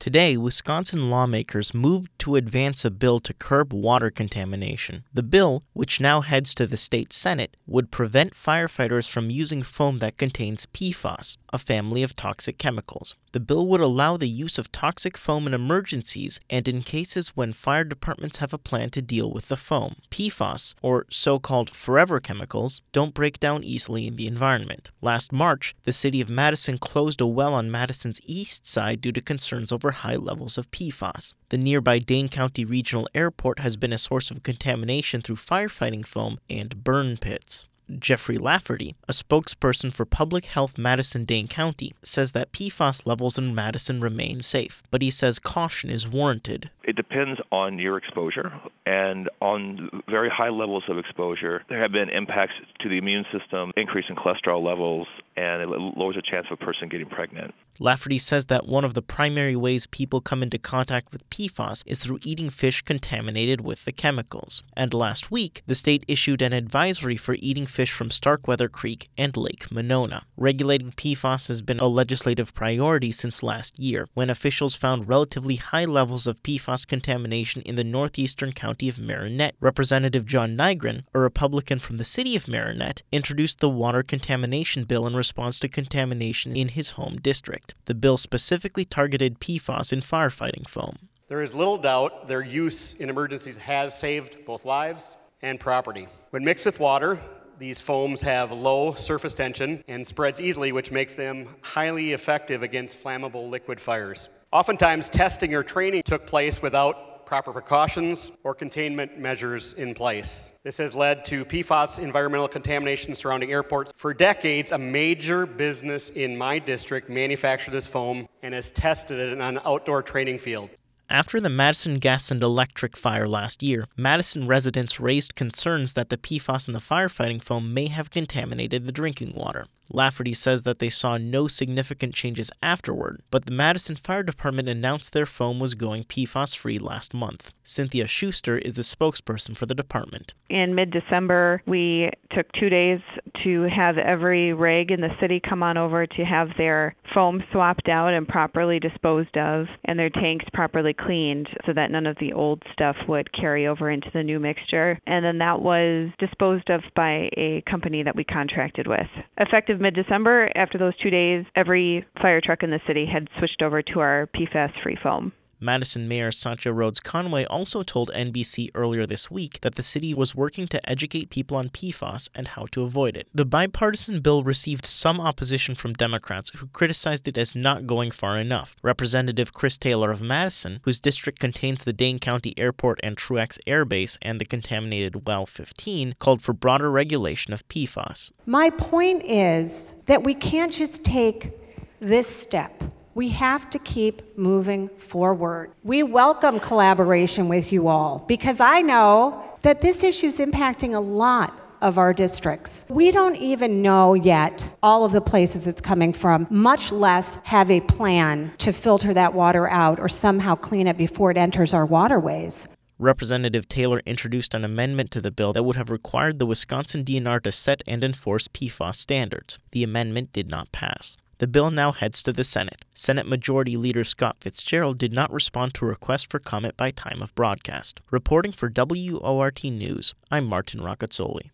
Today, Wisconsin lawmakers moved to advance a bill to curb water contamination. The bill, which now heads to the state Senate, would prevent firefighters from using foam that contains PFAS, a family of toxic chemicals. The bill would allow the use of toxic foam in emergencies and in cases when fire departments have a plan to deal with the foam. PFAS, or so called forever chemicals, don't break down easily in the environment. Last March, the city of Madison closed a well on Madison's east side due to concerns over high levels of PFAS. The nearby Dane County Regional Airport has been a source of contamination through firefighting foam and burn pits. Jeffrey Lafferty, a spokesperson for Public Health Madison Dane County, says that PFAS levels in Madison remain safe, but he says caution is warranted. It depends on your exposure, and on very high levels of exposure, there have been impacts to the immune system, increase in cholesterol levels, and it lowers the chance of a person getting pregnant. Lafferty says that one of the primary ways people come into contact with PFAS is through eating fish contaminated with the chemicals. And last week, the state issued an advisory for eating fish from Starkweather Creek and Lake Monona. Regulating PFAS has been a legislative priority since last year, when officials found relatively high levels of PFAS contamination in the northeastern county of Marinette. Representative John Nygren, a Republican from the city of Marinette, introduced the water contamination bill in response to contamination in his home district. The bill specifically targeted PFAS in firefighting foam. There is little doubt their use in emergencies has saved both lives and property. When mixed with water, these foams have low surface tension and spreads easily, which makes them highly effective against flammable liquid fires. Oftentimes, testing or training took place without proper precautions or containment measures in place. This has led to PFAS environmental contamination surrounding airports. For decades, a major business in my district manufactured this foam and has tested it on an outdoor training field. After the Madison Gas and Electric fire last year, Madison residents raised concerns that the PFAS in the firefighting foam may have contaminated the drinking water. Lafferty says that they saw no significant changes afterward, but the Madison Fire Department announced their foam was going PFAS free last month. Cynthia Schuster is the spokesperson for the department. In mid December, we took two days to have every rig in the city come on over to have their foam swapped out and properly disposed of, and their tanks properly cleaned so that none of the old stuff would carry over into the new mixture. And then that was disposed of by a company that we contracted with. Effective mid December, after those two days, every fire truck in the city had switched over to our PFAS free foam. Madison Mayor Satya Rhodes Conway also told NBC earlier this week that the city was working to educate people on PFAS and how to avoid it. The bipartisan bill received some opposition from Democrats who criticized it as not going far enough. Representative Chris Taylor of Madison, whose district contains the Dane County Airport and Truax Air Base and the contaminated Well 15, called for broader regulation of PFAS. My point is that we can't just take this step we have to keep moving forward. We welcome collaboration with you all because I know that this issue is impacting a lot of our districts. We don't even know yet all of the places it's coming from, much less have a plan to filter that water out or somehow clean it before it enters our waterways. Representative Taylor introduced an amendment to the bill that would have required the Wisconsin DNR to set and enforce PFAS standards. The amendment did not pass. The bill now heads to the Senate. Senate Majority Leader Scott Fitzgerald did not respond to a request for comment by time of broadcast. Reporting for WORT News, I'm Martin Roccazzoli.